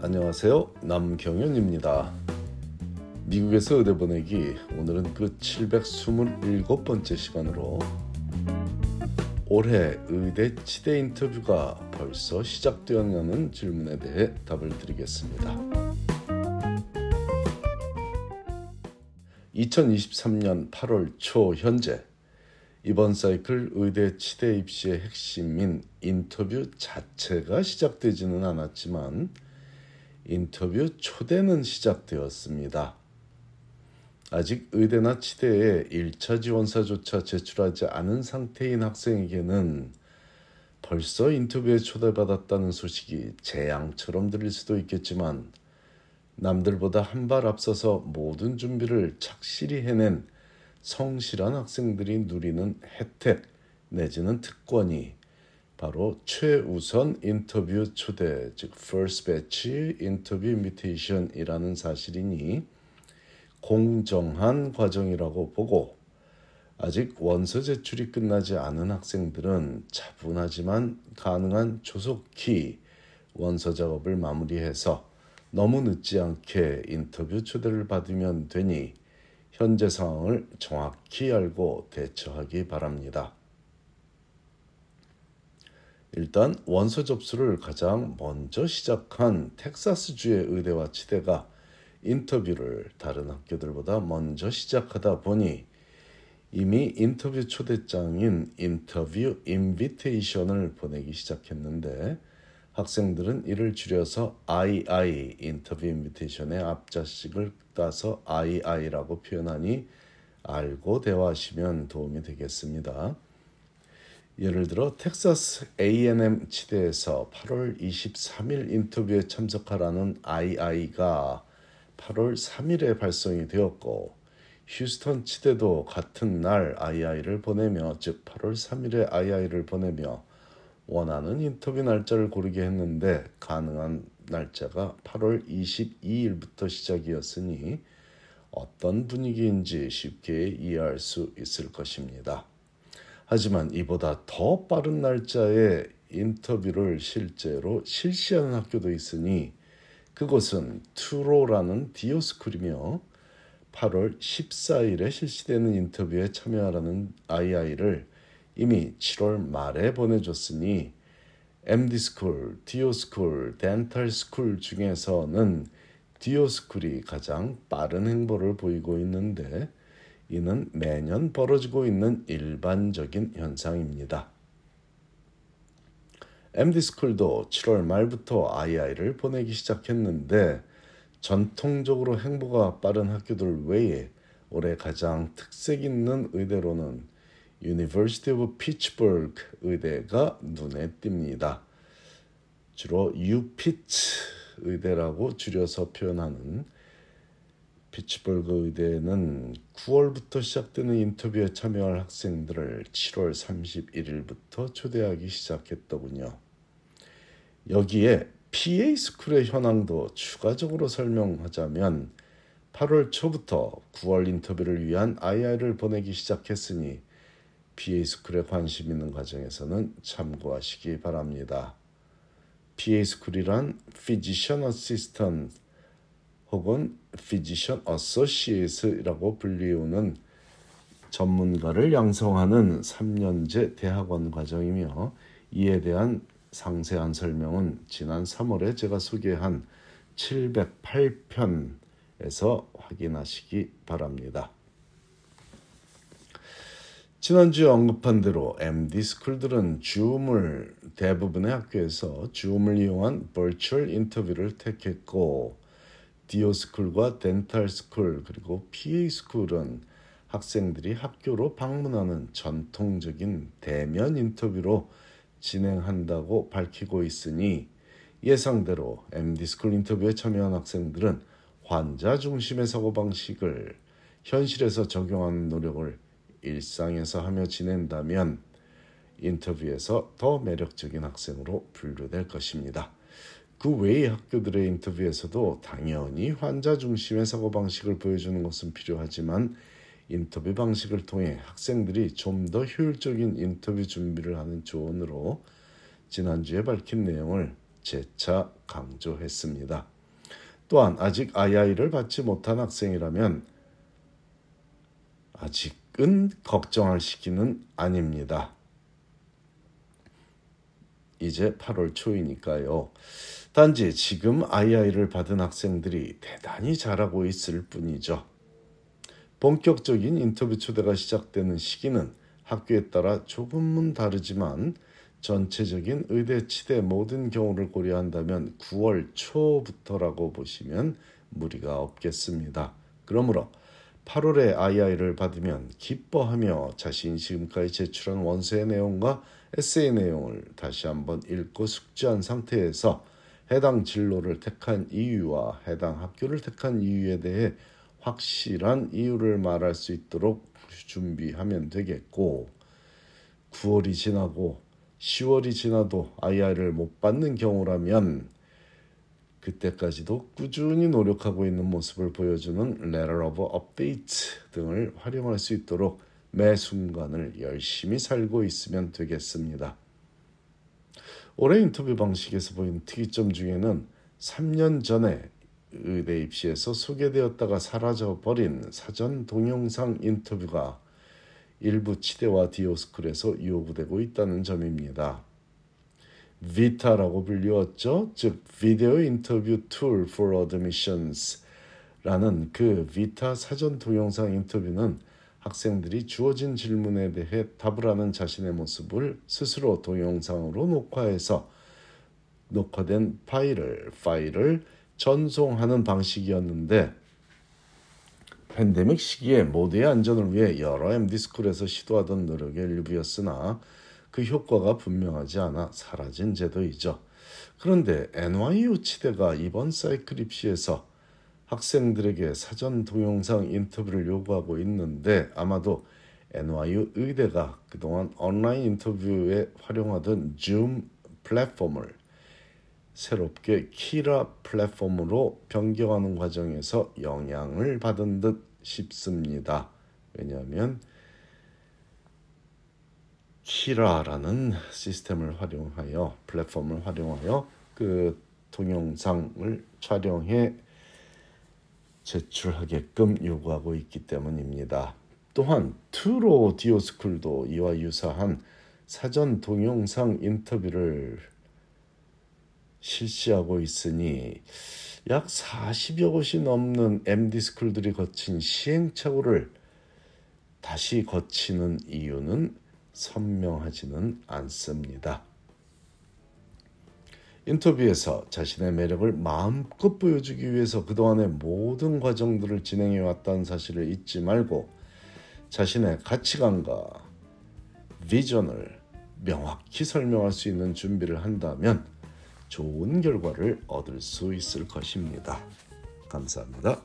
안녕하세요. 남경윤입니다. 미국에서 의대 보내기 오늘은 그 727번째 시간으로 올해 의대 치대 인터뷰가 벌써 시작되었냐는 질문에 대해 답을 드리겠습니다. 2023년 8월 초 현재 이번 사이클 의대 치대 입시의 핵심인 인터뷰 자체가 시작되지는 않았지만 인터뷰 초대는 시작되었습니다. 아직 의대나 치대에 1차 지원서조차 제출하지 않은 상태인 학생에게는 벌써 인터뷰에 초대받았다는 소식이 재앙처럼 들릴 수도 있겠지만 남들보다 한 발 앞서서 모든 준비를 착실히 해낸 성실한 학생들이 누리는 혜택 내지는 특권이 바로 최우선 인터뷰 초대 즉 first batch 인터뷰 인비테이션이라는 사실이니 공정한 과정이라고 보고 아직 원서 제출이 끝나지 않은 학생들은 차분하지만 가능한 조속히 원서 작업을 마무리해서 너무 늦지 않게 인터뷰 초대를 받으면 되니 현재 상황을 정확히 알고 대처하기 바랍니다. 일단 원서 접수를 가장 먼저 시작한 텍사스주의 의대와 치대가 인터뷰를 다른 학교들보다 먼저 시작하다 보니 이미 인터뷰 초대장인 interview invitation을 보내기 시작했는데 학생들은 이를 줄여서 II interview invitation의 앞 자씩을 따서 II라고 표현하니 알고 대화하시면 도움이 되겠습니다. 예를 들어 텍사스 A&M 치대에서 8월 23일 인터뷰에 참석하라는 II가 8월 3일에 발송이 되었고 휴스턴 치대도 같은 날 II를 보내며 즉 8월 3일에 II를 보내며 원하는 인터뷰 날짜를 고르게 했는데 가능한 날짜가 8월 22일부터 시작이었으니 어떤 분위기인지 쉽게 이해할 수 있을 것입니다. 하지만 이보다 더 빠른 날짜에 인터뷰를 실제로 실시하는 학교도 있으니 그곳은 Touro라는 DO school이며 8월 14일에 실시되는 인터뷰에 참여하라는 II를 이미 7월 말에 보내줬으니 MD school, DO school, dental school 중에서는 DO school이 가장 빠른 행보를 보이고 있는데 이는 매년 벌어지고 있는 일반적인 현상입니다. MD스쿨도 7월 말부터 II를 보내기 시작했는데 전통적으로 행보가 빠른 학교들 외에 올해 가장 특색 있는 의대로는 University of Pittsburgh 의대가 눈에 띕니다. 주로 UPIT 의대라고 줄여서 표현하는 피츠버그 의대는 9월부터 시작되는 인터뷰에 참여할 학생들을 7월 31일부터 초대하기 시작했더군요. 여기에 PA 스쿨의 현황도 추가적으로 설명하자면 8월 초부터 9월 인터뷰를 위한 II를 보내기 시작했으니 PA 스쿨에 관심 있는 가정에서는 참고하시기 바랍니다. PA 스쿨이란 Physician Assistant 혹은 Physician Associate이라고 불리우는 전문가를 양성하는 3년제 대학원 과정이며 이에 대한 상세한 설명은 지난 3월에 제가 소개한 708편에서 확인하시기 바랍니다. 지난주에 언급한 대로 MD 스쿨들은 줌을 대부분의 학교에서 줌을 이용한 버추얼 인터뷰를 택했고 DO school과 dental school 그리고 PA 스쿨은 학생들이 학교로 방문하는 전통적인 대면 인터뷰로 진행한다고 밝히고 있으니 예상대로 MD school 인터뷰에 참여한 학생들은 환자 중심의 사고방식을 현실에서 적용하는 노력을 일상에서 하며 지낸다면 인터뷰에서 더 매력적인 학생으로 분류될 것입니다. 그 외의 학교들의 인터뷰에서도 당연히 환자 중심의 사고 방식을 보여주는 것은 필요하지만 인터뷰 방식을 통해 학생들이 좀 더 효율적인 인터뷰 준비를 하는 조언으로 지난주에 밝힌 내용을 재차 강조했습니다. 또한 아직 II를 받지 못한 학생이라면 아직은 걱정할 시기는 아닙니다. 이제 8월 초이니까요. 단지 지금 II를 받은 학생들이 대단히 잘하고 있을 뿐이죠. 본격적인 인터뷰 초대가 시작되는 시기는 학교에 따라 조금은 다르지만 전체적인 의대 치대 모든 경우를 고려한다면 9월 초부터라고 보시면 무리가 없겠습니다. 그러므로 8월에 II를 받으면 기뻐하며 자신이 지금까지 제출한 원서의 내용과 에세이 내용을 다시 한번 읽고 숙지한 상태에서 해당 진로를 택한 이유와 해당 학교를 택한 이유에 대해 확실한 이유를 말할 수 있도록 준비하면 되겠고 9월이 지나고 10월이 지나도 IR을 못 받는 경우라면 그때까지도 꾸준히 노력하고 있는 모습을 보여주는 Letter of Update 등을 활용할 수 있도록 매 순간을 열심히 살고 있으면 되겠습니다. 올해 인터뷰 방식에서 보인 특이점 중에는 3년 전에 의대 입시에서 소개되었다가 사라져버린 사전 동영상 인터뷰가 일부 치대와 DO school에서 요구되고 있다는 점입니다. VITA라고 불리웠죠. 즉 Video Interview Tool for Admissions라는 그 VITA 사전 동영상 인터뷰는 학생들이 주어진 질문에 대해 답을 하는 자신의 모습을 스스로 동영상으로 녹화해서 녹화된 파일을 파일을 전송하는 방식이었는데 팬데믹 시기에 모두의 안전을 위해 여러 MD스쿨에서 시도하던 노력의 일부였으나 그 효과가 분명하지 않아 사라진 제도이죠. 그런데 NYU 치대가 이번 사이클 입시에서 학생들에게 사전 동영상 인터뷰를 요구하고 있는데 아마도 NYU 의대가 그동안 온라인 인터뷰에 활용하던 줌 플랫폼을 새롭게 키라 플랫폼으로 변경하는 과정에서 영향을 받은 듯 싶습니다. 왜냐하면 키라라는 시스템을 활용하여 플랫폼을 활용하여 그 동영상을 촬영해 제출하게끔 요구하고 있기 때문입니다. 또한 투로 디오 스쿨도 이와 유사한 사전 동영상 인터뷰를 실시하고 있으니 약 40여 곳이 넘는 MD 스쿨들이 거친 시행착오를 다시 거치는 이유는 선명하지는 않습니다. 인터뷰에서 자신의 매력을 마음껏 보여주기 위해서 그동안의 모든 과정들을 진행해 왔다는 사실을 잊지 말고 자신의 가치관과 비전을 명확히 설명할 수 있는 준비를 한다면 좋은 결과를 얻을 수 있을 것입니다. 감사합니다.